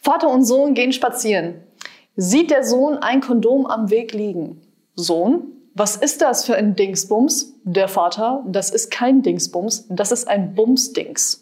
Vater und Sohn gehen spazieren. Sieht der Sohn ein Kondom am Weg liegen. Sohn, was ist das für ein Dingsbums? Der Vater, das ist kein Dingsbums, das ist ein Bumsdings.